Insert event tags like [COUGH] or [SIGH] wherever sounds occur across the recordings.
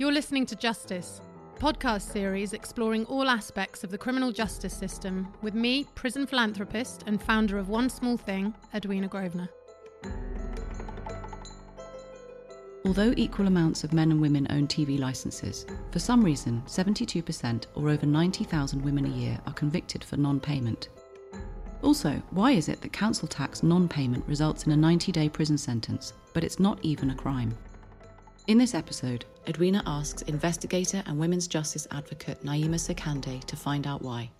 You're listening to Justice, podcast series exploring all aspects of the criminal justice system with me, prison philanthropist and founder of One Small Thing, Edwina Grosvenor. Although equal amounts of men and women own TV licenses, for some reason 72% or over 90,000 women a year are convicted for non payment. Also, why is it that council tax non payment results in a 90 day prison sentence, but it's not even a crime? In this episode, Edwina asks investigator and women's justice advocate Naima Sakande to find out why.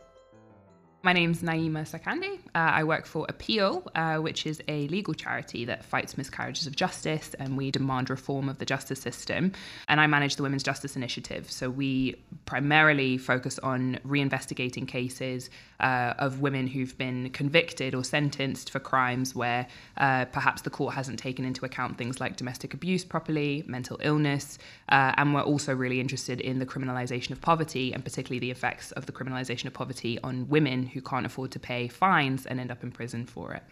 My name's Naima Sakande. Uh, I work for Appeal, uh, which is a legal charity that fights miscarriages of justice, and we demand reform of the justice system. And I manage the Women's Justice Initiative. So we primarily focus on reinvestigating cases uh, of women who've been convicted or sentenced for crimes where uh, perhaps the court hasn't taken into account things like domestic abuse properly, mental illness, uh, and we're also really interested in the criminalisation of poverty, and particularly the effects of the criminalisation of poverty on women who can't afford to pay fines and end up in prison for it.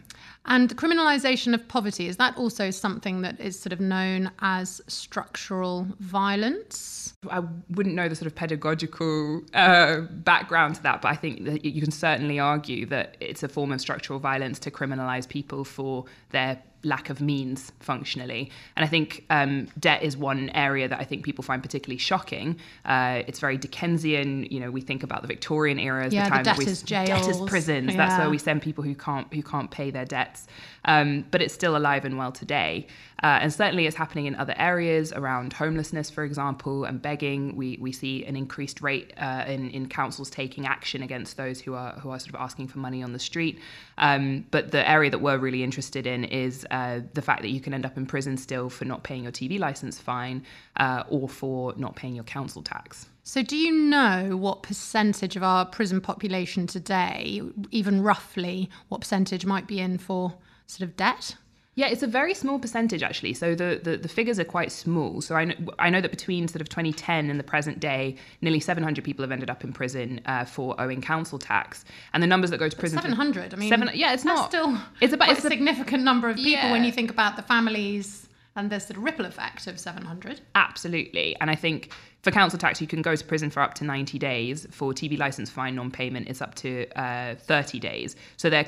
And the criminalisation of poverty, is that also something that is sort of known as structural violence? I wouldn't know the sort of pedagogical uh, background to that, but I think that you can certainly argue that it's a form of structural violence to criminalise people for their lack of means functionally. And I think um, debt is one area that I think people find particularly shocking. Uh, it's very Dickensian. You know, we think about the Victorian era as yeah, the time the that we debtors prisons. Yeah. That's where we send people who can't who can't pay their debts. Um, but it's still alive and well today. Uh, and certainly it's happening in other areas around homelessness, for example, and begging. We, we see an increased rate uh, in, in councils taking action against those who are, who are sort of asking for money on the street. Um, but the area that we're really interested in is uh, the fact that you can end up in prison still for not paying your TV license fine uh, or for not paying your council tax. So, do you know what percentage of our prison population today, even roughly, what percentage might be in for sort of debt? Yeah, it's a very small percentage actually. So the, the, the, figures are quite small. So I know, I know that between sort of 2010 and the present day, nearly 700 people have ended up in prison uh, for owing council tax. And the numbers that go to prison 700. I mean, seven, yeah, it's not still it's about it's a significant number of people Yeah. when you think about the families and there's the ripple effect of 700. Absolutely. And I think for council tax, you can go to prison for up to 90 days. For TV license fine non payment, it's up to uh, 30 days. So they're,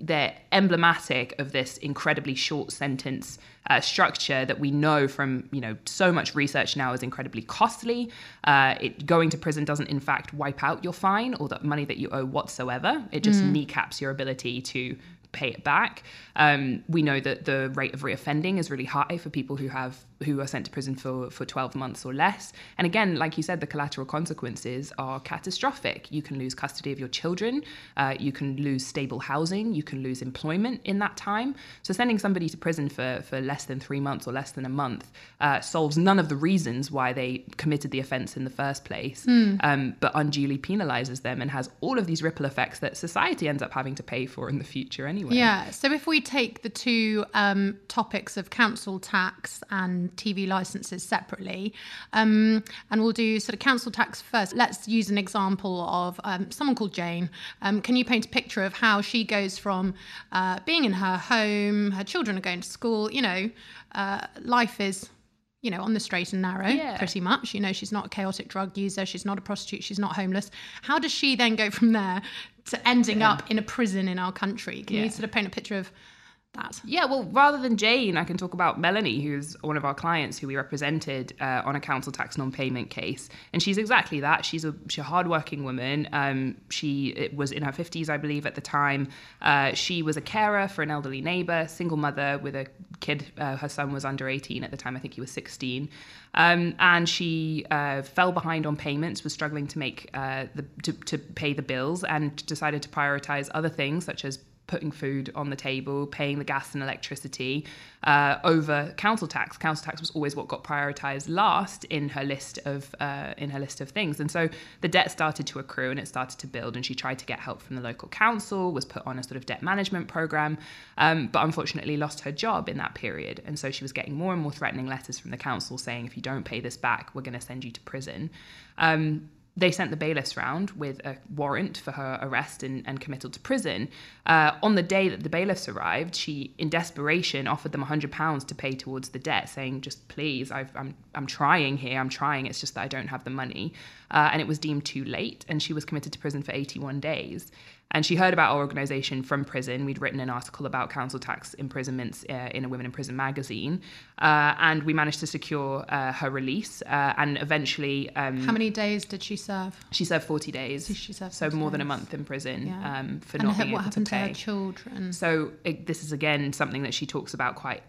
they're emblematic of this incredibly short sentence uh, structure that we know from you know so much research now is incredibly costly. Uh, it, going to prison doesn't in fact wipe out your fine or the money that you owe whatsoever. It just kneecaps your ability to pay it back. Um, we know that the rate of reoffending is really high for people who have who are sent to prison for for 12 months or less. And again, like you said, the collateral consequences are catastrophic. You can lose custody of your children, uh, you can lose stable housing, you can lose employment in that time. So sending somebody to prison for for less than three months or less than a month uh, solves none of the reasons why they committed the offence in the first place, um, but unduly penalises them and has all of these ripple effects that society ends up having to pay for in the future anyway. Yeah. So if we take the two um, topics of council tax and TV licenses separately, um, and we'll do sort of council tax first. Let's use an example of um, someone called Jane. Um, can you paint a picture of how she goes from uh, being in her home, her children are going to school, you know, uh, life is you know, on the straight and narrow, Yeah. pretty much. You know, she's not a chaotic drug user, she's not a prostitute, she's not homeless. How does she then go from there to ending up in a prison in our country? Can you sort of paint a picture of that? Yeah, well, rather than Jane, I can talk about Melanie, who's one of our clients who we represented uh, on a council tax non-payment case, and she's exactly that. She's a she's a hardworking woman. Um, she was in her fifties, I believe, at the time. Uh, she was a carer for an elderly neighbour, single mother with a kid. Uh, her son was under eighteen at the time. I think he was sixteen. Um, and she uh, fell behind on payments, was struggling to make uh, the to, to pay the bills, and decided to prioritize other things such as putting food on the table, paying the gas and electricity uh, over council tax. Council tax was always what got prioritized last in her list of uh, in her list of things, and so the debt started to accrue and it started to build. And she tried to get help from the local council, was put on a sort of debt management program, um, but unfortunately lost her job in that period. And so she was getting more and more threatening letters from the council saying, if you don't pay this back, we're going to send you to prison. Um, they sent the bailiffs round with a warrant for her arrest and, and committal to prison. Uh, on the day that the bailiffs arrived, she, in desperation, offered them £100 to pay towards the debt, saying, just please, I've, I'm, I'm trying here, I'm trying, it's just that I don't have the money. Uh, and it was deemed too late, and she was committed to prison for 81 days. And she heard about our organisation from prison. We'd written an article about council tax imprisonments uh, in a Women in Prison magazine. Uh, and we managed to secure uh, her release. Uh, and eventually, um, How many days did she serve? she served 40 days. She served so 40 more than a month in prison Yeah. um, for and not her- being what able happened to to, her children? So it, this is again something that she talks about quite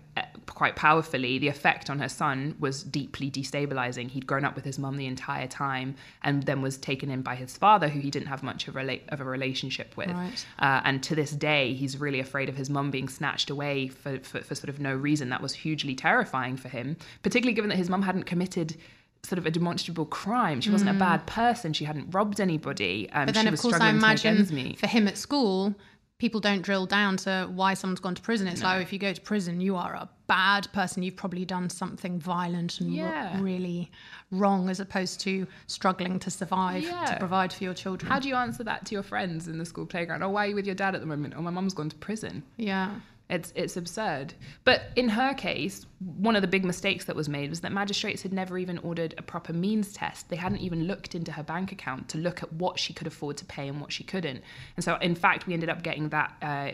quite powerfully. The effect on her son was deeply destabilizing. He'd grown up with his mum the entire time, and then was taken in by his father, who he didn't have much of a rela- of a relationship with. Right. Uh, and to this day, he's really afraid of his mum being snatched away for, for for sort of no reason. That was hugely terrifying for him, particularly given that his mum hadn't committed. Sort of a demonstrable crime. She wasn't a bad person. She hadn't robbed anybody. Um, Mm. but then, she of was course, I struggling imagine for him at school, people don't drill down to why someone's gone to prison. It's like oh, if you go to prison, you are a bad person. You've probably done something violent and r- Yeah. really wrong, as opposed to struggling to survive Yeah. to provide for your children. How do you answer that to your friends in the school playground? Oh, why are you with your dad at the moment? Oh, my mum's gone to prison. yeah. It's it's absurd. But in her case, one of the big mistakes that was made was that magistrates had never even ordered a proper means test. They hadn't even looked into her bank account to look at what she could afford to pay and what she couldn't. And so, in fact, we ended up getting that uh,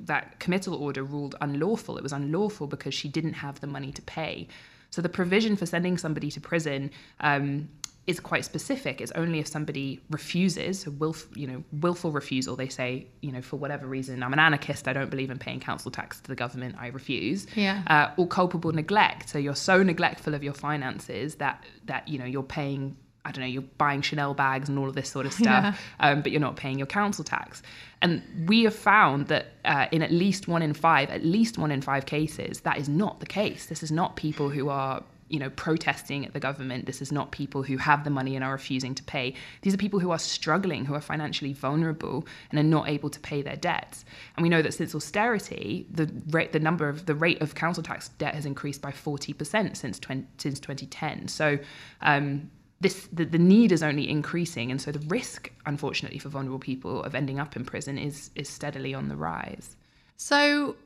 that committal order ruled unlawful. It was unlawful because she didn't have the money to pay. So the provision for sending somebody to prison. Um, is quite specific. It's only if somebody refuses, willf, you know, willful refusal. They say, you know, for whatever reason, I'm an anarchist. I don't believe in paying council tax to the government. I refuse. Yeah. Uh, or culpable neglect. So you're so neglectful of your finances that that you know you're paying. I don't know. You're buying Chanel bags and all of this sort of [LAUGHS] stuff, um, but you're not paying your council tax. And we have found that uh, in at least one in five, at least one in five cases, that is not the case. This is not people who are you know, protesting at the government. This is not people who have the money and are refusing to pay. These are people who are struggling, who are financially vulnerable and are not able to pay their debts. And we know that since austerity, the rate, the number of the rate of council tax debt has increased by 40% since 20, since 2010. So um, this the, the need is only increasing, and so the risk, unfortunately, for vulnerable people of ending up in prison is is steadily on the rise. So,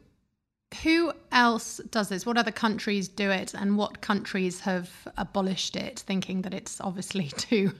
who else does this? What other countries do it, and what countries have abolished it, thinking that it's obviously [LAUGHS] too,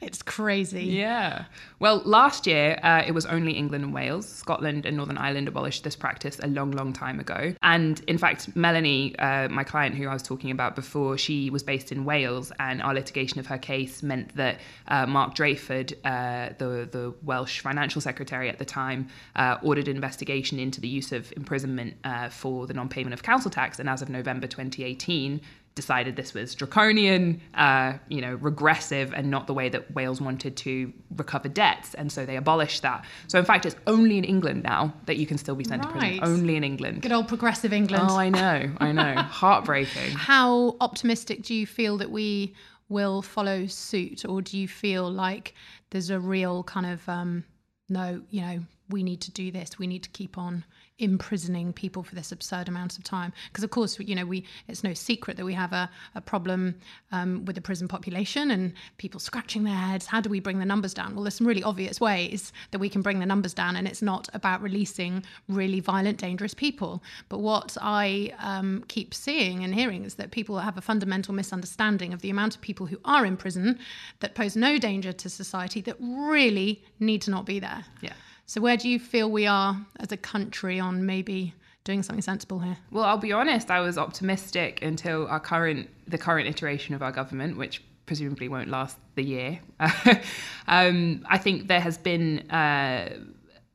it's crazy. Yeah. Well, last year uh, it was only England and Wales. Scotland and Northern Ireland abolished this practice a long, long time ago. And in fact, Melanie, uh, my client who I was talking about before, she was based in Wales, and our litigation of her case meant that uh, Mark Drakeford, uh, the the Welsh financial secretary at the time, uh, ordered an investigation into the use of imprisonment uh, for the non-payment of council tax. And as of November 2018 decided this was draconian, uh, you know, regressive, and not the way that Wales wanted to recover debts, and so they abolished that. So in fact, it's only in England now that you can still be sent to prison. Only in England. Good old progressive England. Oh, I know, I know, [LAUGHS] heartbreaking. How optimistic do you feel that we will follow suit, or do you feel like there's a real kind of um, no, you know, we need to do this. We need to keep on imprisoning people for this absurd amount of time. Because of course, you know, we it's no secret that we have a, a problem um, with the prison population and people scratching their heads. How do we bring the numbers down? Well, there's some really obvious ways that we can bring the numbers down, and it's not about releasing really violent, dangerous people. But what I um, keep seeing and hearing is that people have a fundamental misunderstanding of the amount of people who are in prison that pose no danger to society that really need to not be there. Yeah. So, where do you feel we are as a country on maybe doing something sensible here? Well, I'll be honest. I was optimistic until our current, the current iteration of our government, which presumably won't last the year. [LAUGHS] um, I think there has been. Uh,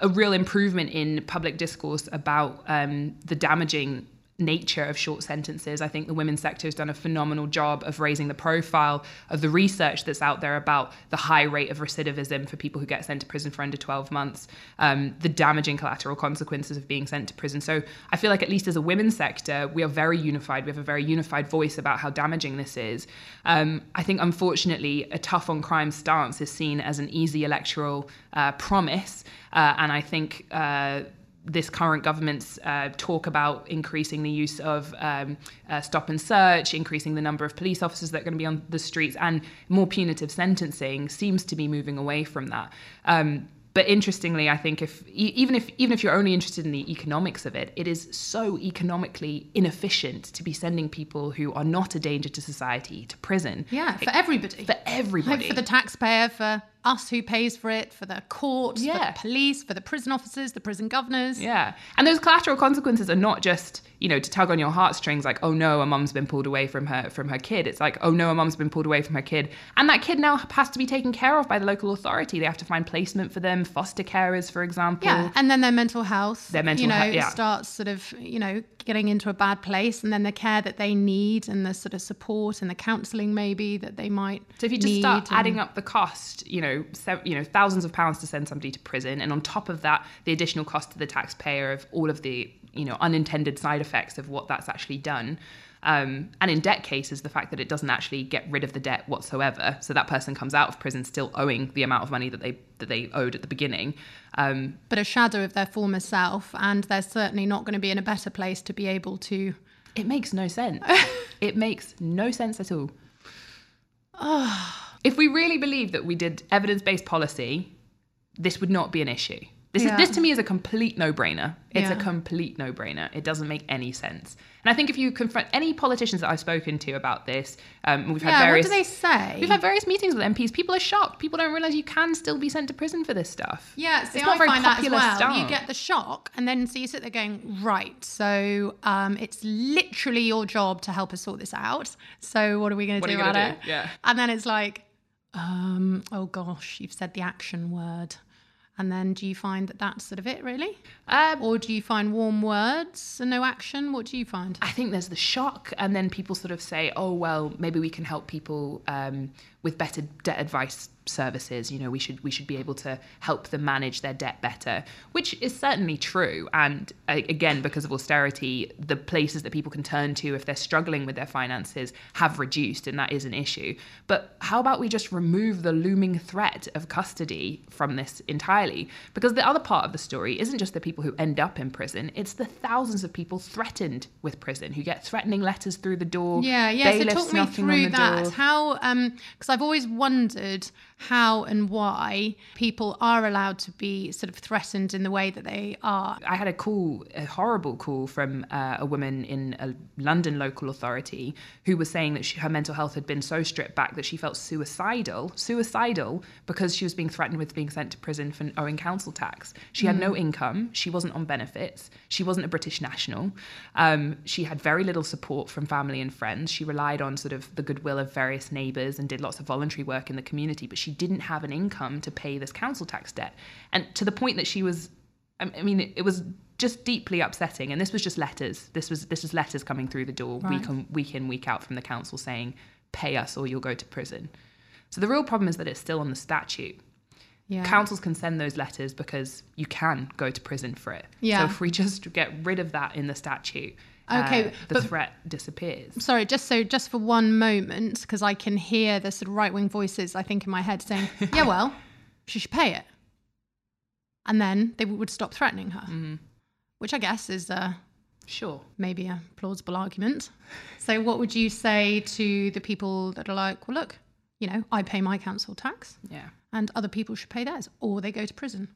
a real improvement in public discourse about um, the damaging nature of short sentences. I think the women's sector has done a phenomenal job of raising the profile of the research that's out there about the high rate of recidivism for people who get sent to prison for under 12 months, um, the damaging collateral consequences of being sent to prison. So I feel like, at least as a women's sector, we are very unified. We have a very unified voice about how damaging this is. Um, I think, unfortunately, a tough on crime stance is seen as an easy electoral uh, promise. Uh, and I think. Uh, this current government's uh, talk about increasing the use of um, uh, stop and search, increasing the number of police officers that are going to be on the streets, and more punitive sentencing seems to be moving away from that. Um, but interestingly, I think if even if even if you're only interested in the economics of it, it is so economically inefficient to be sending people who are not a danger to society to prison. Yeah, for everybody. For everybody. Like for the taxpayer, for us who pays for it, for the court, Yeah. for the police, for the prison officers, the prison governors. Yeah. And those collateral consequences are not just, you know, to tug on your heartstrings like, oh no, a mum's been pulled away from her from her kid. It's like, oh no, a mum's been pulled away from her kid. And that kid now has to be taken care of by the local authority. They have to find placement for them, foster carers, for example. Yeah, and then their mental health, Their mental you know, he- yeah. starts sort of, you know, getting into a bad place, and then the care that they need, and the sort of support and the counselling maybe that they might. So if you just start and- adding up the cost, you know, se- you know, thousands of pounds to send somebody to prison, and on top of that, the additional cost to the taxpayer of all of the, you know, unintended side effects of what that's actually done. Um, and in debt cases, the fact that it doesn't actually get rid of the debt whatsoever, so that person comes out of prison still owing the amount of money that they that they owed at the beginning. Um, but a shadow of their former self, and they're certainly not going to be in a better place to be able to. it makes no sense. [LAUGHS] it makes no sense at all. [SIGHS] [SIGHS] if we really believe that we did evidence-based policy, this would not be an issue. This Yeah. is this to me is a complete no-brainer. It's a complete no-brainer. It doesn't make any sense. And I think if you confront any politicians that I've spoken to about this, um, we've had Yeah, what do they say? We've had various meetings with MPs. People are shocked. People don't realize you can still be sent to prison for this stuff. Yeah, see, it's not I very find that as popular well. stance. You get the shock, and then so you sit there going, right. So um, it's literally your job to help us sort this out. So what are we going to do about do? it? Yeah. And then it's like, um, oh gosh, you've said the action word. And then do you find that that's sort of it, really? Um, Or do you find warm words and no action? What do you find? I think there's the shock, and then people sort of say, "Oh well, maybe we can help people um, with better debt advice services. You know, we should we should be able to help them manage their debt better," which is certainly true. And uh, again, because of austerity, the places that people can turn to if they're struggling with their finances have reduced, and that is an issue. But how about we just remove the looming threat of custody from this entirely? Because the other part of the story isn't just the people who end up in prison; it's the thousands of people threatened with prison who get threatening letters through the door. Yeah, yeah. So talk me through that. door. How, um, because I've always wondered how and why people are allowed to be sort of threatened in the way that they are. I had a call, a horrible call from uh, a woman in a London local authority who was saying that she, her mental health had been so stripped back that she felt suicidal, suicidal because she was being threatened with being sent to prison for owing council tax. She had no income, she wasn't on benefits, she wasn't a British national, um, she had very little support from family and friends. She relied on sort of the goodwill of various neighbours and did lots of voluntary work in the community, but she didn't have an income to pay this council tax debt. And to the point that she was I mean, it, it was just deeply upsetting, and this was just letters. This was this was letters coming through the door week on week in week out from the council saying, "Pay us or you'll go to prison." So the real problem is that it's still on the statute. Yeah. Councils can send those letters because you can go to prison for it. Yeah. So if we just get rid of that in the statute, Okay, uh, the threat disappears. Sorry, just so just for one moment, because I can hear the sort of right wing voices I think in my head saying, [LAUGHS] "Yeah, well, she should pay it." and then they would stop threatening her, Mm-hmm. which I guess is uh, Sure. maybe a plausible argument. So, what would you say to the people that are like, well, look, you know, I pay my council tax Yeah. and other people should pay theirs or they go to prison?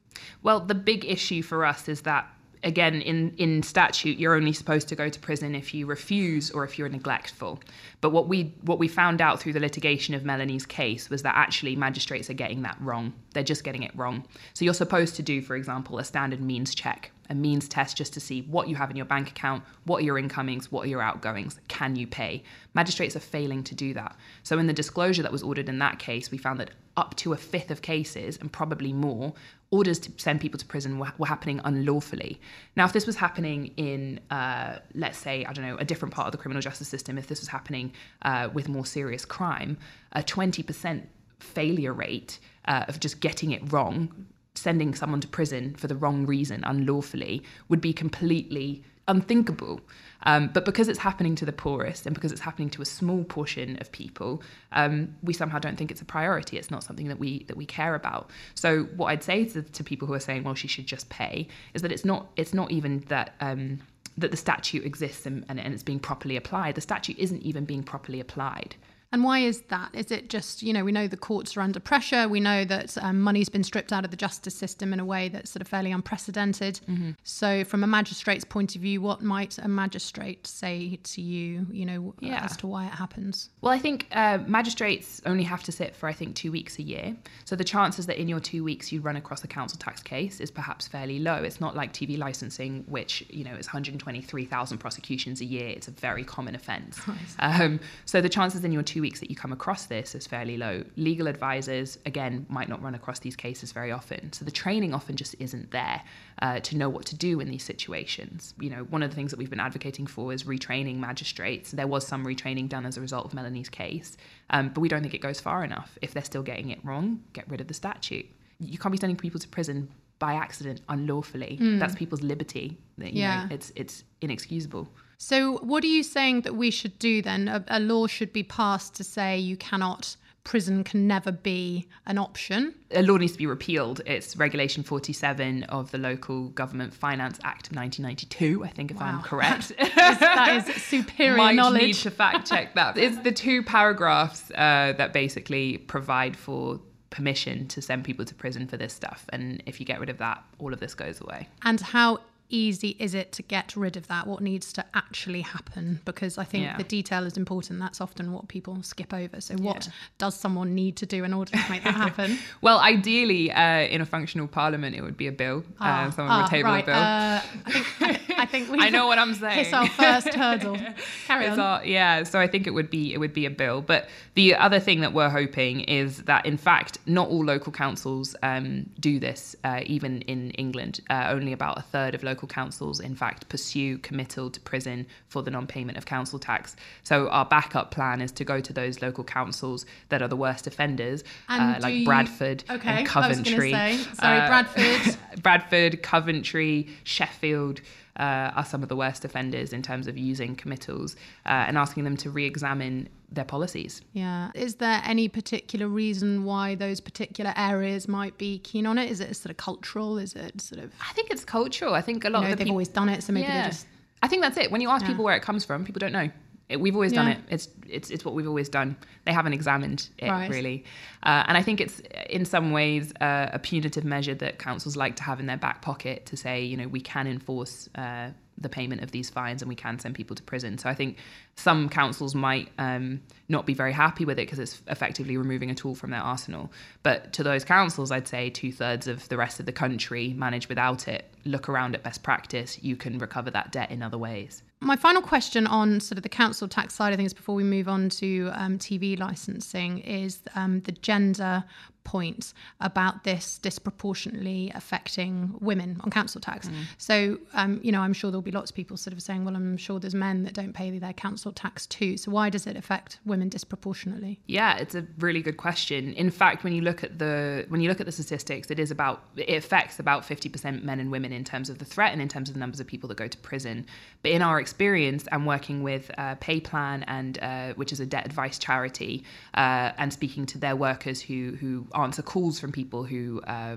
Well, the big issue for us is that again in in statute you're only supposed to go to prison if you refuse or if you're neglectful. But what we what we found out through the litigation of Melanie's case was that actually magistrates are getting that wrong. They're just getting it wrong. So you're supposed to do for example a standard means check, a means test just to see what you have in your bank account, what are your incomings, what are your outgoings, can you pay? Magistrates are failing to do that. So in the disclosure that was ordered in that case, we found that up to a fifth of cases and probably more orders to send people to prison were, were happening unlawfully. Now, if this was happening in, uh, let's say, I don't know, a different part of the criminal justice system, if this was happening uh, with more serious crime, a 20% failure rate uh, of just getting it wrong, sending someone to prison for the wrong reason unlawfully, would be completely unthinkable. Um, but because it's happening to the poorest and because it's happening to a small portion of people, um, we somehow don't think it's a priority. It's not something that we that we care about. So what I'd say to, to people who are saying, "Well, she should just pay," is that it's not it's not even that. Um, that the statute exists and, and, and it's being properly applied. The statute isn't even being properly applied. And why is that? Is it just, you know, we know the courts are under pressure. We know that um, money's been stripped out of the justice system in a way that's sort of fairly unprecedented. Mm-hmm. So, from a magistrate's point of view, what might a magistrate say to you, you know, Yeah. as to why it happens? Well, I think uh, magistrates only have to sit for, I think, two weeks a year. So the chances that in your two weeks you run across a council tax case is perhaps fairly low. It's not like TV licensing, which, you know, is 123,000 prosecutions a year. It's a very common offence. [LAUGHS] Um, so the chances in your two weeks that you come across this is fairly low. Legal advisors, again, might not run across these cases very often. So the training often just isn't there uh, to know what to do in these situations. You know, one of the things that we've been advocating for is retraining magistrates. There was some retraining done as a result of Melanie's case, um, but we don't think it goes far enough. If they're still getting it wrong, get rid of the statute. You can't be sending people to prison by accident unlawfully. That's people's liberty. You Mm. Yeah. know, it's it's inexcusable. So, what are you saying that we should do then? A, a law should be passed to say you cannot, prison can never be an option. a law needs to be repealed. It's Regulation 47 of the Local Government Finance Act of 1992, I think, if I'm correct. [LAUGHS] That is superior Might need knowledge. to fact check that. It's the two paragraphs uh, that basically provide for permission to send people to prison for this stuff. And if you get rid of that, all of this goes away. And how easy is it to get rid of that? What needs to actually happen? Because I think Yeah. the detail is important. That's often what people skip over. So, what Yeah. does someone need to do in order to make that [LAUGHS] happen? Well, ideally, uh, in a functional parliament, it would be a bill. uh, someone would Ah, table right. a bill. Uh, I think, I think [LAUGHS] we I know what I'm saying. Hit our first hurdle. [LAUGHS] Carry It's on. all- yeah, so I think it would be it would be a bill. But the other thing that we're hoping is that in fact not all local councils um, do this. Uh, even in England, uh, only about a third of local councils in fact pursue committal to prison for the non-payment of council tax. So our backup plan is to go to those local councils that are the worst offenders, uh, like you- Bradford Okay, and I was Coventry. say. Sorry, Uh, Bradford. [LAUGHS] Bradford, Coventry, Sheffield uh, are some of the worst offenders in terms of using committals uh, and asking them to re-examine their policies. Yeah. Is there any particular reason why those particular areas might be keen on it? Is it sort of cultural? Is it sort of, I think it's cultural. I think a lot you know, of the they've always done it, so maybe Yeah. they're just. I think that's it. When you ask Yeah. people where it comes from, people don't know. It, we've always done it. It's it's it's what we've always done. They haven't examined it Right. really, uh, and I think it's in some ways uh, a punitive measure that councils like to have in their back pocket to say, you know, we can enforce. Uh, the payment of these fines and we can send people to prison. So I think some councils might um, not be very happy with it because it's effectively removing a tool from their arsenal. But to those councils, I'd say two thirds of the rest of the country manage without it. Look around at best practice. You can recover that debt in other ways. My final question on sort of the council tax side of things before we move on to um, TV licensing is um, the gender point about this disproportionately affecting women on council tax. Mm. So, um, you know, I'm sure there'll be lots of people sort of saying, well, I'm sure there's men that don't pay their council tax too. So, why does it affect women disproportionately? Yeah, it's a really good question. In fact, when you look at the when you look at the statistics, it is about it affects about fifty percent men and women in terms of the threat and in terms of the numbers of people that go to prison. But in our experience, and working with uh, PayPlan and uh, which is a debt advice charity, uh, and speaking to their workers who who answer calls from people who. Uh,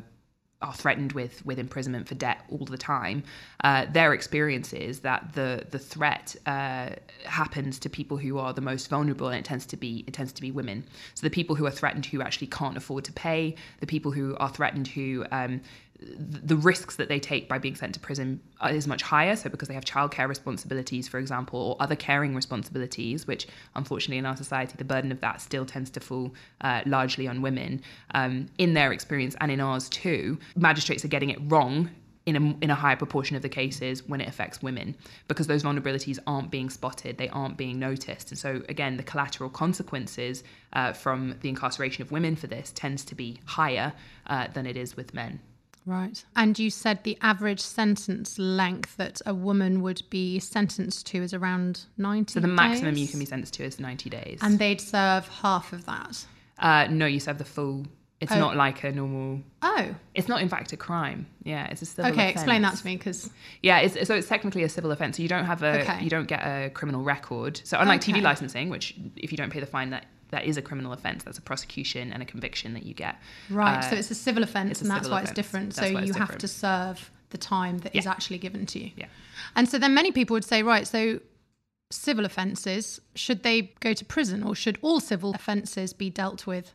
are threatened with with imprisonment for debt all the time, uh, their experience is that the the threat uh, happens to people who are the most vulnerable, and it tends to be it tends to be women. So the people who are threatened who actually can't afford to pay, the people who are threatened who um, the risks that they take by being sent to prison is much higher. So, because they have childcare responsibilities, for example, or other caring responsibilities, which unfortunately in our society, the burden of that still tends to fall uh, largely on women. Um, in their experience and in ours too, magistrates are getting it wrong in a, in a higher proportion of the cases when it affects women because those vulnerabilities aren't being spotted, they aren't being noticed. And so, again, the collateral consequences uh, from the incarceration of women for this tends to be higher uh, than it is with men. Right. And you said the average sentence length that a woman would be sentenced to is around 90 So the maximum days? you can be sentenced to is 90 days. And they'd serve half of that. uh, no, you serve the full. It's Oh. not like a normal. Oh, It's not, in fact, a crime. Yeah, it's a civil okay. Explain that to me because Yeah, it's, so it's technically a civil offence. So you don't have a, Okay. you don't get a criminal record. So unlike Okay. TV licensing, which if you don't pay the fine, that that is a criminal offence. That's a prosecution and a conviction that you get. right, Uh, so it's a civil offence, and that's why it's different. That's so you have to serve the time that is Yeah. actually given to you. Yeah. And so then many people would say, right, so civil offences should they go to prison, or should all civil offences be dealt with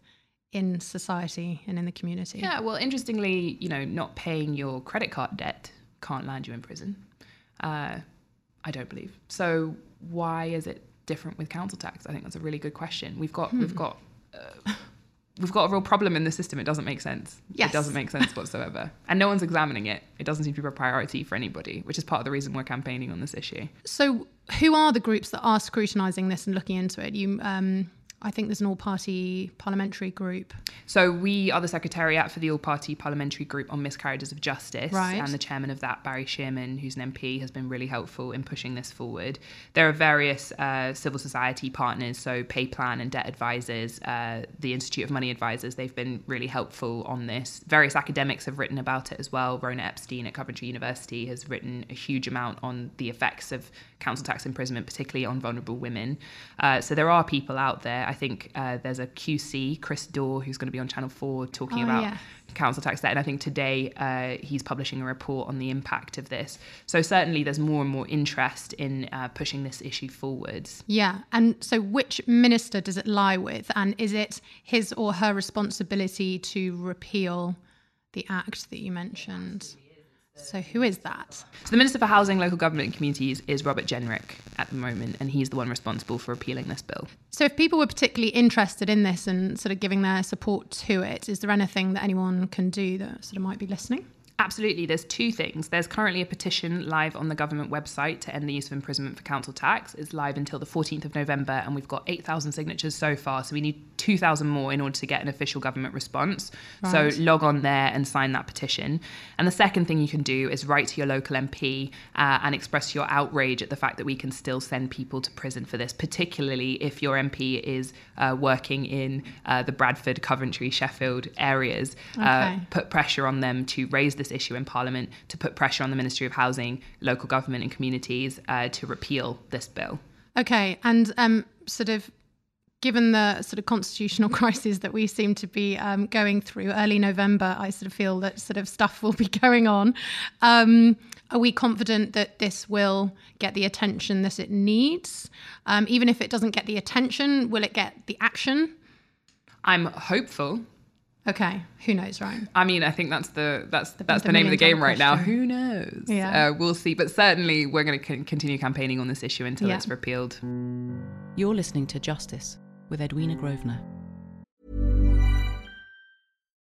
in society and in the community? Yeah, well, interestingly, you know, not paying your credit card debt can't land you in prison. Uh, I don't believe. So why is it different with council tax? I think that's a really good question. We've got we've got uh, we've got a real problem in the system. It doesn't make sense. Yes. It doesn't make sense whatsoever, and no one's examining it. It doesn't seem to be a priority for anybody, which is part of the reason we're campaigning on this issue. So, who are the groups that are scrutinising this and looking into it? You, um, I think there's an all-party parliamentary group. So we are the secretariat for the all-party parliamentary group on miscarriages of justice, Right. and the chairman of that, Barry Sheerman, who's an MP, has been really helpful in pushing this forward. There are various uh, civil society partners, so Payplan and Debt Advisors, uh, the Institute of Money Advisors. They've been really helpful on this. Various academics have written about it as well. Rona Epstein at Coventry University has written a huge amount on the effects of council tax imprisonment, particularly on vulnerable women. Uh, so there are people out there. I think uh, there's a QC, Chris Daw, who's going to be on Channel 4 talking Oh, about yeah. council tax debt. And I think today uh, he's publishing a report on the impact of this. So certainly there's more and more interest in uh, pushing this issue forwards. Yeah, and so which minister does it lie with, and is it his or her responsibility to repeal the act that you mentioned? So, who is that? So the Minister for Housing, Local Government and Communities is Robert Jenrick at the moment, and he's the one responsible for repealing this bill. So, if people were particularly interested in this and sort of giving their support to it, is there anything that anyone can do that sort of might be listening? Absolutely. There's two things. There's currently a petition live on the government website to end the use of imprisonment for council tax. It's live until the 14th of November, and we've got 8,000 signatures so far. So we need 2,000 more in order to get an official government response. Right. So log on there and sign that petition. And the second thing you can do is write to your local MP uh, and express your outrage at the fact that we can still send people to prison for this, particularly if your MP is uh, working in uh, the Bradford, Coventry, Sheffield areas. Uh, Okay. put pressure on them to raise this issue in Parliament, to put pressure on the Ministry of Housing, local government, and communities uh, to repeal this bill. Okay, and um, sort of given the sort of constitutional [LAUGHS] crisis that we seem to be um, going through early November, I sort of feel that sort of stuff will be [LAUGHS] going on. Um, are we confident that this will get the attention that it needs? Um, even if it doesn't get the attention, will it get the action? I'm hopeful. Okay, who knows, right? I mean, I think that's the that's that's the the name of the game dollar right now. Who knows? Yeah. Uh, we'll see. But certainly, we're going to con- continue campaigning on this issue until Yeah. it's repealed. You're listening to Justice with Edwina Grosvenor.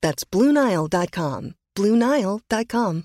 That's BlueNile.com. BlueNile.com.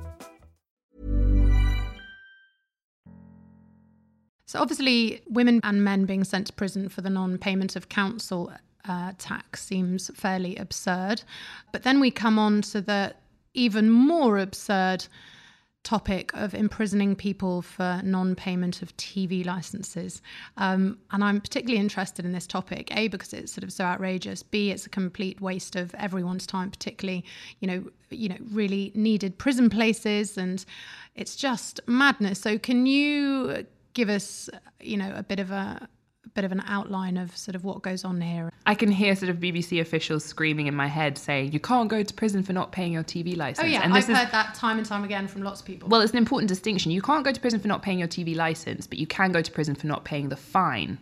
So, obviously, women and men being sent to prison for the non payment of council uh, tax seems fairly absurd. But then we come on to the even more absurd topic of imprisoning people for non payment of TV licenses. Um, and I'm particularly interested in this topic, A, because it's sort of so outrageous, B, it's a complete waste of everyone's time, particularly, you know, you know, really needed prison places and it's just madness. So can you give us, you know, a bit of a a bit of an outline of sort of what goes on here. I can hear sort of BBC officials screaming in my head saying, you can't go to prison for not paying your TV license. Oh, yeah, and I've heard that time and time again from lots of people. Well, it's an important distinction. You can't go to prison for not paying your TV license, but you can go to prison for not paying the fine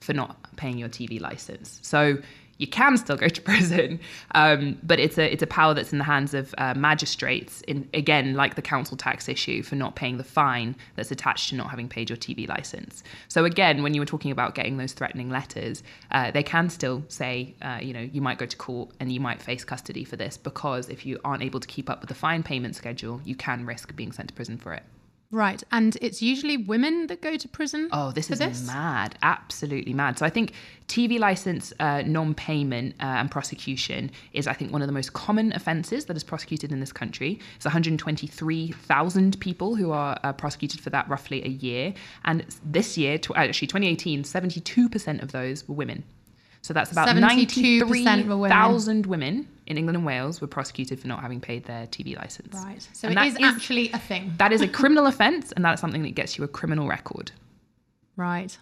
for not paying your TV license. So you can still go to [LAUGHS] prison, um, but it's a it's a power that's in the hands of uh, magistrates. In again, like the council tax issue for not paying the fine that's attached to not having paid your TV license. So again, when you were talking about getting those threatening letters, uh, they can still say, uh, you know, you might go to court and you might face custody for this because if you aren't able to keep up with the fine payment schedule, you can risk being sent to prison for it. Right. And it's usually women that go to prison. Oh, this is this? mad. Absolutely mad. So I think TV license uh, non payment uh, and prosecution is, I think, one of the most common offences that is prosecuted in this country. It's 123,000 people who are uh, prosecuted for that roughly a year. And this year, tw- actually 2018, 72% of those were women. So that's about 72% were women. 93,000 women in England and Wales were prosecuted for not having paid their TV license. Right. So And it that is actually a thing. That is a [LAUGHS] criminal offence, and that's something that gets you a criminal record. Right.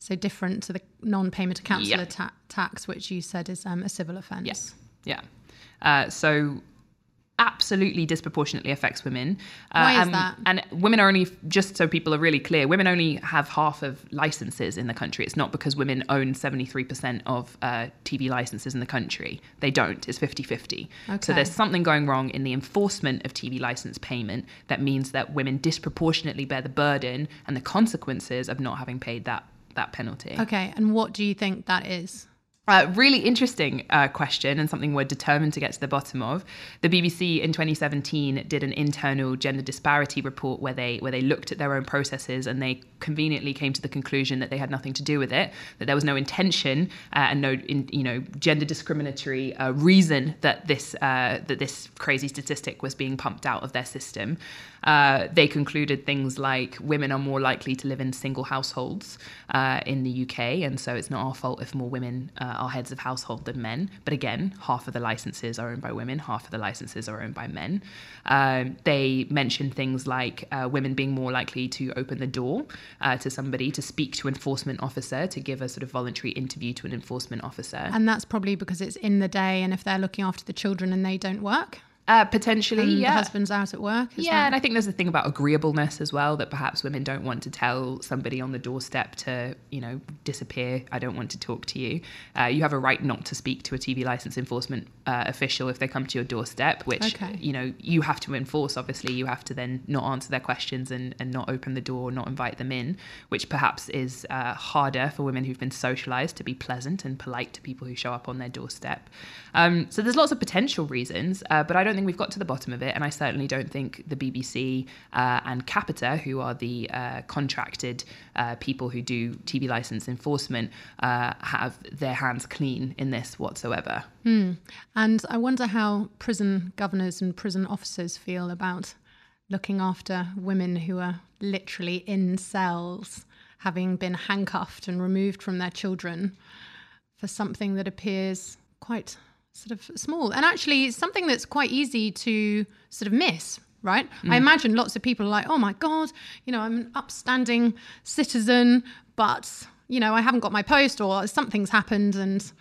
So different to the non-payment of council Yeah. ta- tax, which you said is um, a civil offence. Yes. Yeah. Uh, so absolutely disproportionately affects women. Uh, Why is and, that? And women are only, just so people are really clear, women only have half of licenses in the country. It's not because women own 73% of uh, TV licenses in the country. They don't. It's 50 50. Okay. So there's something going wrong in the enforcement of TV license payment that means that women disproportionately bear the burden and the consequences of not having paid that, that penalty. Okay. And what do you think that is? Uh, really interesting uh, question and something we're determined to get to the bottom of. The BBC in 2017 did an internal gender disparity report where they where they looked at their own processes and they conveniently came to the conclusion that they had nothing to do with it, that there was no intention uh, and no in, you know gender discriminatory uh, reason that this uh, that this crazy statistic was being pumped out of their system. Uh, they concluded things like women are more likely to live in single households in the UK, and so it's not our fault if more women are heads of household than men. But again, half of the licenses are owned by women, half of the licenses are owned by men. Um, they mentioned things like uh, women being more likely to open the door uh, to somebody, to speak to an enforcement officer, to give a sort of voluntary interview to an enforcement officer. And that's probably because it's in the day, and if they're looking after the children and they don't work. Uh, potentially, and yeah. The husband's out at work. yeah, and I think there's a thing about agreeableness as well that perhaps women don't want to tell somebody on the doorstep to, you know, disappear. I don't want to talk to you. Uh, you have a right not to speak to a TV license enforcement uh, official if they come to your doorstep, which okay. you know you have to enforce. Obviously, you have to then not answer their questions and, and not open the door, not invite them in, which perhaps is uh, harder for women who've been socialized to be pleasant and polite to people who show up on their doorstep. Um, so there's lots of potential reasons, uh, but I don't think we've got to the bottom of it, and I certainly don't think the BBC uh, and Capita, who are the uh, contracted uh, people who do TV license enforcement, uh, have their hands clean in this whatsoever. Hmm. And I wonder how prison governors and prison officers feel about looking after women who are literally in cells, having been handcuffed and removed from their children for something that appears quite sort of small and actually it's something that's quite easy to sort of miss right mm. i imagine lots of people are like oh my god you know i'm an upstanding citizen but you know i haven't got my post or something's happened and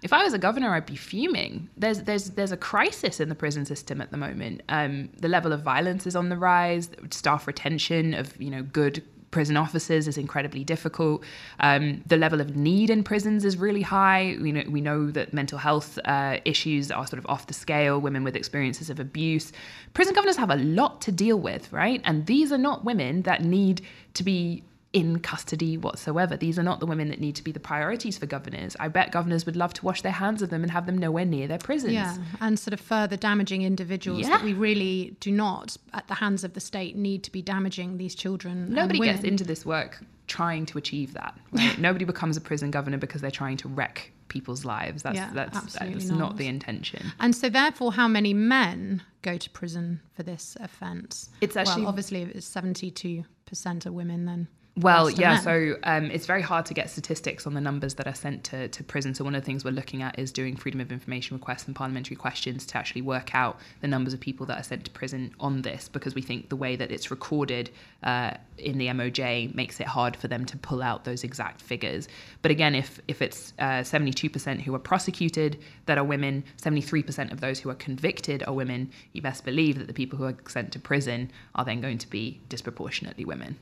if I was a governor, I'd be fuming. There's there's there's a crisis in the prison system at the moment. Um, the level of violence is on the rise. Staff retention of you know good prison officers is incredibly difficult. Um, the level of need in prisons is really high. We know, we know that mental health uh, issues are sort of off the scale, women with experiences of abuse. Prison governors have a lot to deal with, right? And these are not women that need to be in custody whatsoever. These are not the women that need to be the priorities for governors. I bet governors would love to wash their hands of them and have them nowhere near their prisons. Yeah, and sort of further damaging individuals yeah. that we really do not, at the hands of the state, need to be damaging these children. Nobody gets into this work trying to achieve that. Right? [LAUGHS] Nobody becomes a prison governor because they're trying to wreck people's lives. That's yeah, that's, that's not. not. the intention. And so, therefore, how many men go to prison for this offence? It's actually well, obviously it's seventy-two percent of women then. Well, yeah. Men. So um, it's very hard to get statistics on the numbers that are sent to, to prison. So one of the things we're looking at is doing freedom of information requests and parliamentary questions to actually work out the numbers of people that are sent to prison on this, because we think the way that it's recorded uh, in the MOJ makes it hard for them to pull out those exact figures. But again, if if it's uh, 72% who are prosecuted that are women, 73% of those who are convicted are women, you best believe that the people who are sent to prison are then going to be disproportionately women.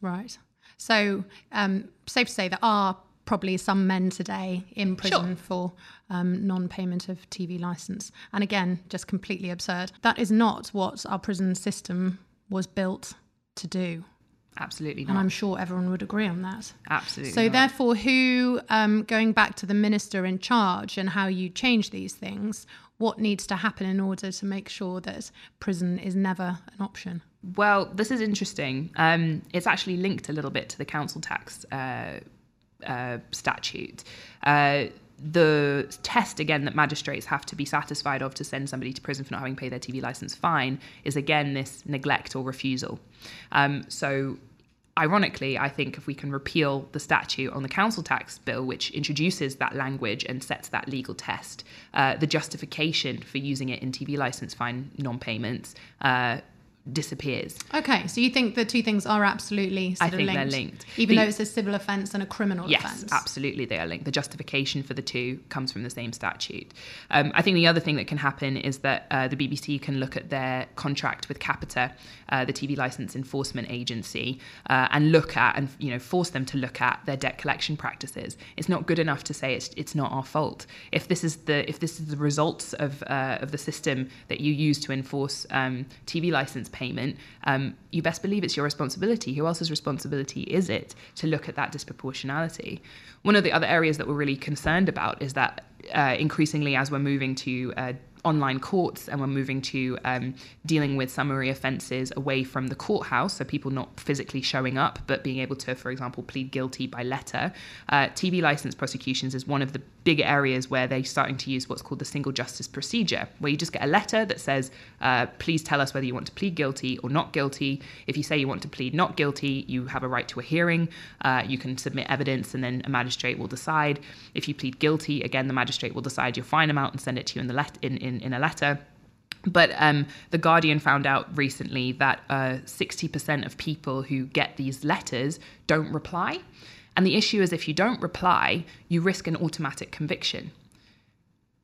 Right. So, um, safe to say there are probably some men today in prison sure. for um, non-payment of TV license. And again, just completely absurd. That is not what our prison system was built to do. Absolutely not. And I'm sure everyone would agree on that. Absolutely. So, not. therefore, who, um, going back to the minister in charge and how you change these things, what needs to happen in order to make sure that prison is never an option? Well, this is interesting. Um, it's actually linked a little bit to the council tax uh, uh, statute. Uh, the test again that magistrates have to be satisfied of to send somebody to prison for not having paid their TV license fine is again this neglect or refusal. Um, so ironically, I think if we can repeal the statute on the council tax bill, which introduces that language and sets that legal test, uh, the justification for using it in TV license fine non payments uh, disappears. Okay, so you think the two things are absolutely I think linked, they're linked. Even the, though it's a civil offence and a criminal yes, offence? Yes, absolutely they are linked. The justification for the two comes from the same statute. Um, I think the other thing that can happen is that uh, the BBC can look at their contract with Capita, uh, the TV licence enforcement agency, uh, and look at and you know force them to look at their debt collection practices. It's not good enough to say it's it's not our fault. If this is the if this is the results of uh, of the system that you use to enforce um, TV licence payment, um, you best believe it's your responsibility. Who else's responsibility is it to look at that disproportionality? One of the other areas that we're really concerned about is that uh, increasingly, as we're moving to uh, online courts and we're moving to um, dealing with summary offences away from the courthouse, so people not physically showing up but being able to, for example, plead guilty by letter. Uh, TV license prosecutions is one of the big areas where they're starting to use what's called the single justice procedure, where you just get a letter that says, uh, please tell us whether you want to plead guilty or not guilty. If you say you want to plead not guilty, you have a right to a hearing. Uh, you can submit evidence and then a magistrate will decide. If you plead guilty, again, the magistrate will decide your fine amount and send it to you in, the let- in, in, in a letter. But um, the Guardian found out recently that uh, 60% of people who get these letters don't reply. And the issue is if you don't reply, you risk an automatic conviction.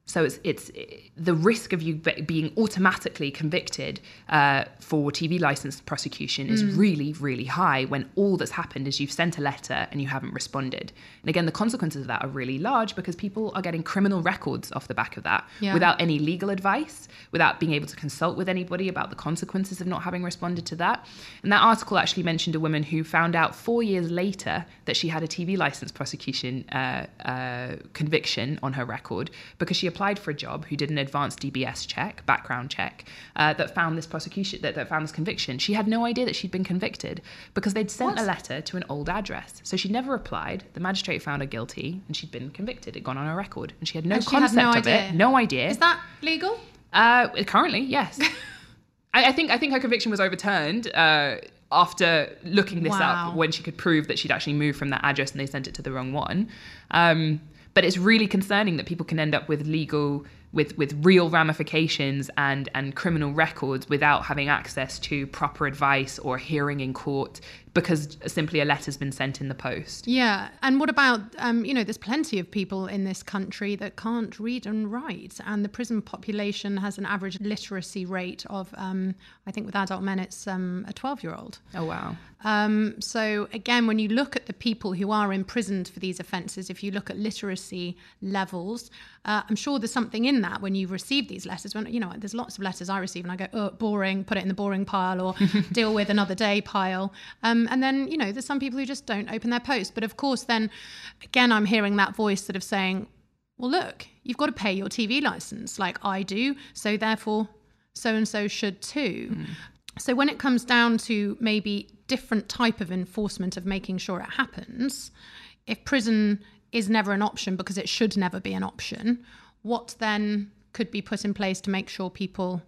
So it's it's the risk of you being automatically convicted uh, for TV license prosecution is Mm. really really high when all that's happened is you've sent a letter and you haven't responded. And again, the consequences of that are really large because people are getting criminal records off the back of that Yeah. without any legal advice, without being able to consult with anybody about the consequences of not having responded to that. And that article actually mentioned a woman who found out four years later that she had a TV license prosecution uh, uh, conviction on her record because she applied for a job who did an advanced DBS check, background check, uh, that found this prosecution, that, that found this conviction. She had no idea that she'd been convicted because they'd sent a letter to an old address. So she never applied. The magistrate found her guilty and she'd been convicted. It'd gone on her record. And she had no And she had concept no of idea. it. No idea. Is that legal? Uh, currently, yes. [LAUGHS] I, I think I think her conviction was overturned uh, after looking this Wow. up when she could prove that she'd actually moved from that address and they sent it to the wrong one. Um, but it's really concerning that people can end up with legal with with real ramifications and and criminal records without having access to proper advice or hearing in court because simply a letter's been sent in the post. Yeah. And what about, um, you know, there's plenty of people in this country that can't read and write. And the prison population has an average literacy rate of, um, I think with adult men, it's um, a 12 year old. Oh wow. Um, so again, when you look at the people who are imprisoned for these offences, if you look at literacy levels, uh, I'm sure there's something in that when you receive these letters. When you know, there's lots of letters I receive, and I go, "Oh, boring," put it in the boring pile, or [LAUGHS] deal with another day pile. Um, and then you know, there's some people who just don't open their post. But of course, then again, I'm hearing that voice sort of saying, "Well, look, you've got to pay your TV license, like I do, so therefore, so and so should too." Mm. So when it comes down to maybe different type of enforcement of making sure it happens, if prison is never an option because it should never be an option, what then could be put in place to make sure people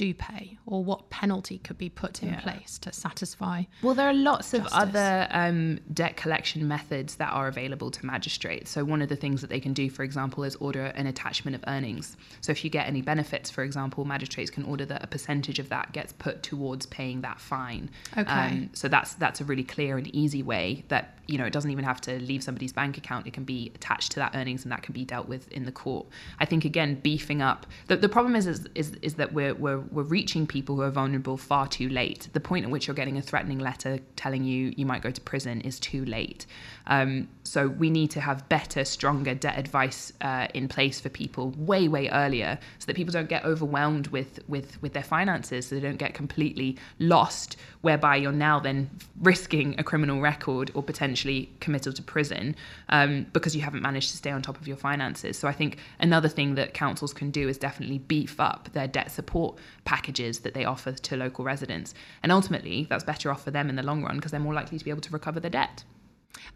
do pay or what penalty could be put in place to satisfy Well, there are lots of other um, debt collection methods that are available to magistrates. So, one of the things that they can do, for example, is order an attachment of earnings. So, if you get any benefits, for example, magistrates can order that a percentage of that gets put towards paying that fine. Um, Okay. so that's that's a really clear and easy way that you know it doesn't even have to leave somebody's bank account. It can be attached to that earnings, and that can be dealt with in the court. I think again, beefing up. The, the problem is, is is is that we're we're we're reaching people who are vulnerable far too late. The point at which you're getting a threatening letter telling you you might go to prison is too late. Um, so we need to have better, stronger debt advice uh, in place for people way, way earlier, so that people don't get overwhelmed with with with their finances, so they don't get completely lost, whereby you're now then risking a criminal record or potentially committal to prison um, because you haven't managed to stay on top of your finances. So I think another thing that councils can do is definitely beef up their debt support packages that they offer to local residents, and ultimately that's better off for them in the long run because they're more likely to be able to recover their debt.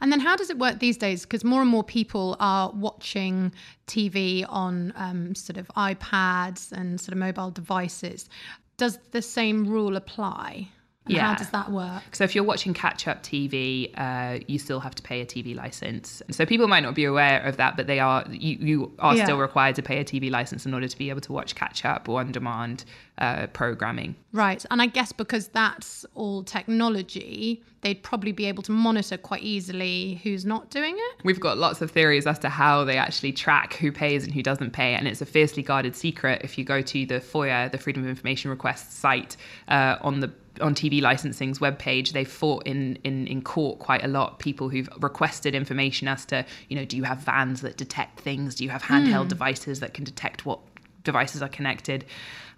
And then how does it work these days? Because more and more people are watching TV on um, sort of iPads and sort of mobile devices. Does the same rule apply? And How Yeah. does that work? So if you're watching catch up TV, uh, you still have to pay a TV license. So people might not be aware of that, but they are. You, you are Yeah. still required to pay a TV license in order to be able to watch catch up or on demand uh, programming. Right. And I guess because that's all technology, they'd probably be able to monitor quite easily who's not doing it. We've got lots of theories as to how they actually track who pays and who doesn't pay, and it's a fiercely guarded secret. If you go to the FOIA, the Freedom of Information Request site uh, on the on TV licensing's webpage, they've fought in, in in court quite a lot. People who've requested information as to, you know, do you have vans that detect things? Do you have handheld hmm. devices that can detect what devices are connected.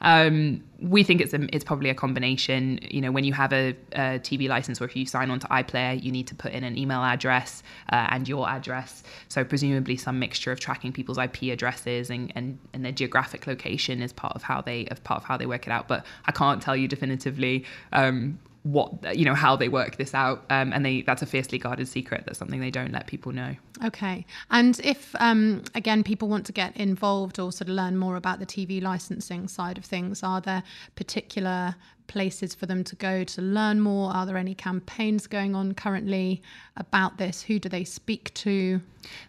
Um, we think it's a, it's probably a combination. You know, when you have a, a TV license or if you sign on to iPlayer, you need to put in an email address uh, and your address. So presumably some mixture of tracking people's IP addresses and, and, and their geographic location is part of how they of part of how they work it out. But I can't tell you definitively um, what you know how they work this out. Um, and they that's a fiercely guarded secret. That's something they don't let people know. Okay. And if, um, again, people want to get involved or sort of learn more about the TV licensing side of things, are there particular places for them to go to learn more? Are there any campaigns going on currently about this? Who do they speak to?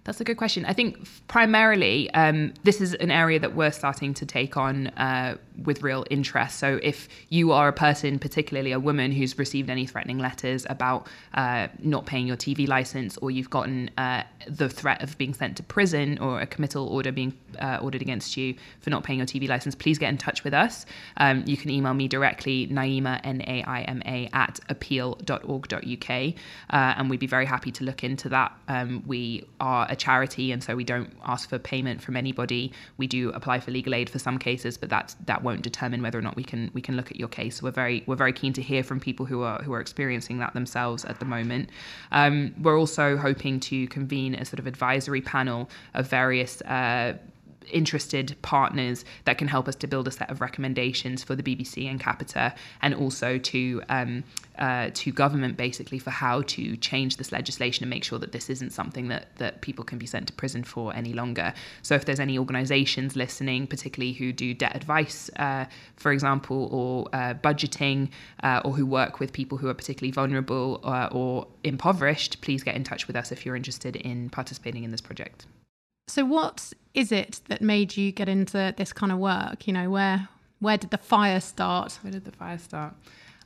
That's a good question. I think primarily um, this is an area that we're starting to take on uh, with real interest. So if you are a person, particularly a woman, who's received any threatening letters about uh, not paying your TV license, or you've gotten uh, the threat of being sent to prison or a committal order being uh, ordered against you for not paying your TV license, please get in touch with us. Um, you can email me directly, Naima, N A I M A, at appeal.org.uk, uh, and we'd be very happy to look into that. Um, we are a charity, and so we don't ask for payment from anybody. We do apply for legal aid for some cases, but that that won't determine whether or not we can we can look at your case. We're very we're very keen to hear from people who are who are experiencing that themselves at the moment. Um, we're also hoping to convene a sort of advisory panel of various. Uh, interested partners that can help us to build a set of recommendations for the BBC and Capita, and also to um, uh, to government basically for how to change this legislation and make sure that this isn't something that that people can be sent to prison for any longer. So if there's any organisations listening, particularly who do debt advice, uh, for example, or uh, budgeting, uh, or who work with people who are particularly vulnerable uh, or impoverished, please get in touch with us if you're interested in participating in this project. So, what is it that made you get into this kind of work? You know, where where did the fire start? Where did the fire start?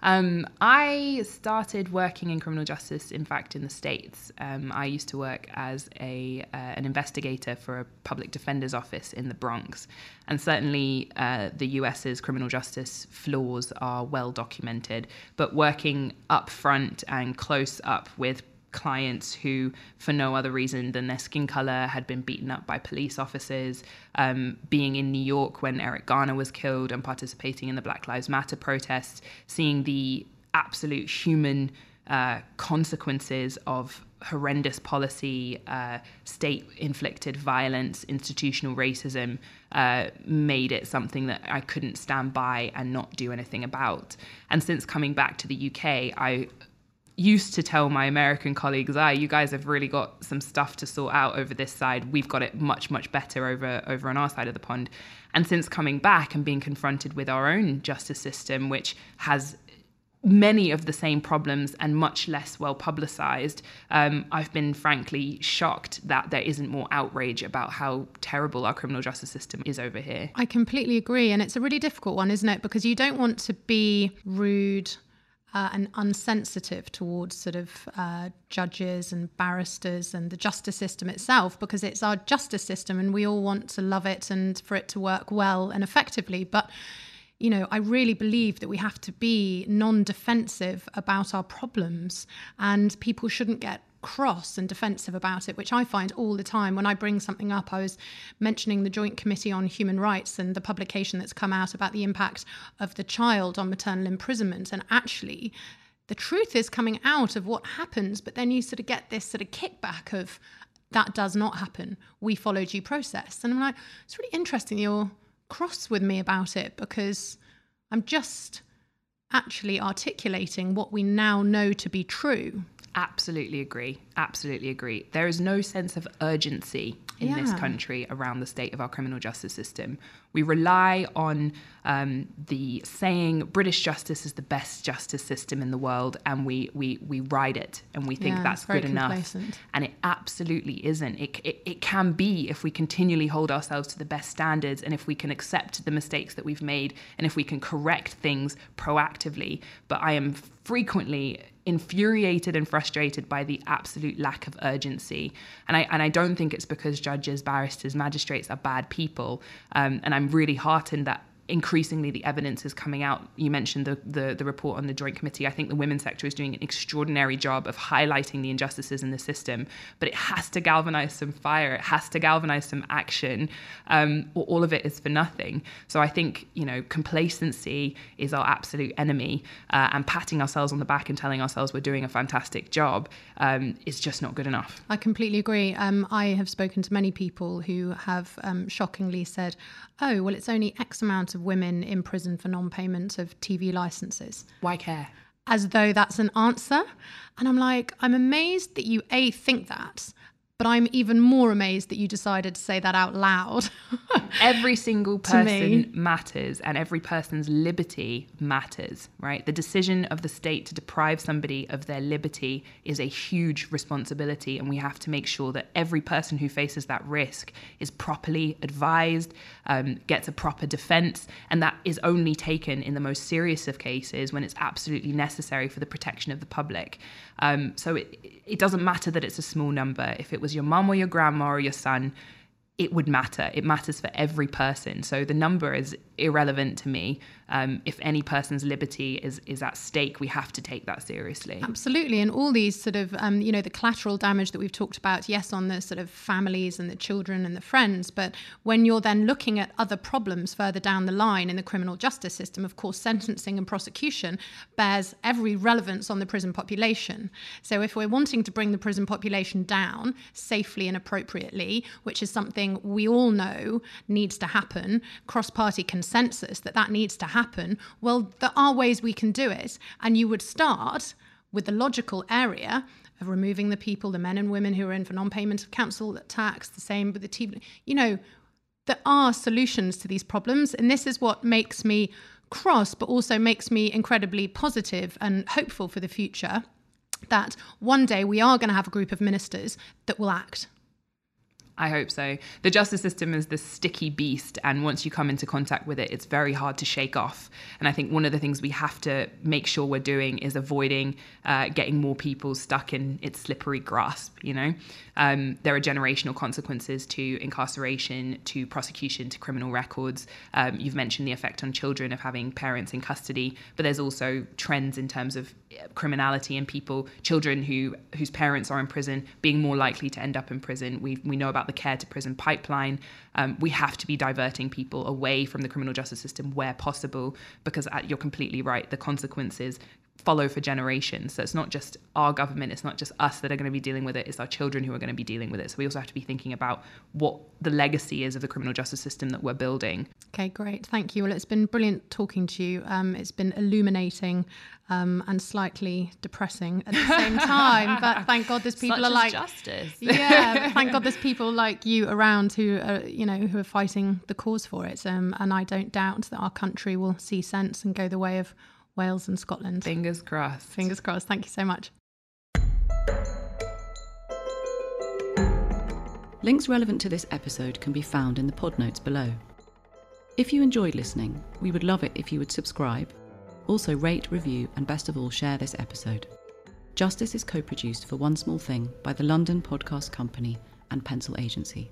Um, I started working in criminal justice, in fact, in the States. Um, I used to work as a uh, an investigator for a public defender's office in the Bronx. And certainly uh, the US's criminal justice flaws are well documented. But working up front and close up with clients who, for no other reason than their skin color, had been beaten up by police officers, um, being in New York when Eric Garner was killed and participating in the Black Lives Matter protests, seeing the absolute human uh, consequences of horrendous policy, uh, state inflicted violence, institutional racism uh, made it something that I couldn't stand by and not do anything about. And since coming back to the UK, I used to tell my American colleagues, "Ah, you guys have really got some stuff to sort out over this side. We've got it much, much better over over on our side of the pond." And since coming back and being confronted with our own justice system, which has many of the same problems and much less well publicized, um, I've been frankly shocked that there isn't more outrage about how terrible our criminal justice system is over here. I completely agree. And it's a really difficult one, isn't it? Because you don't want to be rude uh, and unsensitive towards sort of uh, judges and barristers and the justice system itself because it's our justice system and we all want to love it and for it to work well and effectively. But you know, I really believe that we have to be non defensive about our problems and people shouldn't get cross and defensive about it, which I find all the time when I bring something up. I was mentioning the Joint Committee on Human Rights and the publication that's come out about the impact of the child on maternal imprisonment. And actually, the truth is coming out of what happens, but then you sort of get this sort of kickback of that does not happen. We follow due process. And I'm like, it's really interesting you're cross with me about it because I'm just actually articulating what we now know to be true. Absolutely agree. Absolutely agree. There is no sense of urgency in yeah. this country around the state of our criminal justice system. We rely on um, the saying British justice is the best justice system in the world, and we we we ride it and we think yeah, that's good enough. And it absolutely isn't. It, it it can be if we continually hold ourselves to the best standards, and if we can accept the mistakes that we've made, and if we can correct things proactively. But I am frequently infuriated and frustrated by the absolute lack of urgency. And I and I don't think it's because judges, barristers, magistrates are bad people. Um, and I'm really heartened that increasingly the evidence is coming out. You mentioned the, the, the report on the Joint Committee. I think the women's sector is doing an extraordinary job of highlighting the injustices in the system, but it has to galvanize some fire. It has to galvanize some action, um, or all of it is for nothing. So I think you know complacency is our absolute enemy, uh, and patting ourselves on the back and telling ourselves we're doing a fantastic job um, is just not good enough. I completely agree. Um, I have spoken to many people who have um, shockingly said, "Oh, well, it's only X amount of of women in prison for non payment of TV licenses. Why care? As though that's an answer. And I'm like, I'm amazed that you A, think that, But I'm even more amazed that you decided to say that out loud. [LAUGHS] every single person matters and every person's liberty matters, right? The decision of the state to deprive somebody of their liberty is a huge responsibility. And we have to make sure that every person who faces that risk is properly advised, um, gets a proper defense, and that is only taken in the most serious of cases when it's absolutely necessary for the protection of the public. Um, so it, it doesn't matter that it's a small number. If it was your mum or your grandma or your son, it would matter. It matters for every person. So the number is irrelevant to me. Um, if any person's liberty is is at stake, we have to take that seriously. Absolutely, and all these sort of um, you know the collateral damage that we've talked about, yes, on the sort of families and the children and the friends, but when you're then looking at other problems further down the line in the criminal justice system, of course, sentencing and prosecution bears every relevance on the prison population. So if we're wanting to bring the prison population down safely and appropriately, which is something we all know needs to happen, cross-party consensus that that needs to happen well, there are ways we can do it. And you would start with the logical area of removing the people, the men and women who are in for non payment of council tax, the same with the TV. You know, there are solutions to these problems. And this is what makes me cross, but also makes me incredibly positive and hopeful for the future that one day we are going to have a group of ministers that will act. I hope so. The justice system is this sticky beast, and once you come into contact with it, it's very hard to shake off. And I think one of the things we have to make sure we're doing is avoiding uh, getting more people stuck in its slippery grasp. You know, um, there are generational consequences to incarceration, to prosecution, to criminal records. Um, you've mentioned the effect on children of having parents in custody, but there's also trends in terms of uh, criminality and people, children who whose parents are in prison, being more likely to end up in prison. We we know about the care to prison pipeline. Um, we have to be diverting people away from the criminal justice system where possible because uh, you're completely right. The consequences follow for generations. So it's not just our government, it's not just us that are going to be dealing with it, it's our children who are going to be dealing with it. So we also have to be thinking about what the legacy is of the criminal justice system that we're building. Okay, great. Thank you. Well, it's been brilliant talking to you. Um, it's been illuminating um, and slightly depressing at the same time. but [LAUGHS] thank God there's people Such are like justice. yeah. thank [LAUGHS] God there's people like you around who are you know who are fighting the cause for it. Um, and I don't doubt that our country will see sense and go the way of Wales and Scotland. Fingers crossed. Fingers crossed. Thank you so much. Links relevant to this episode can be found in the pod notes below. If you enjoyed listening, we would love it if you would subscribe, also rate, review, and best of all, share this episode. Justice is co produced for One Small Thing by the London Podcast Company and Pencil Agency.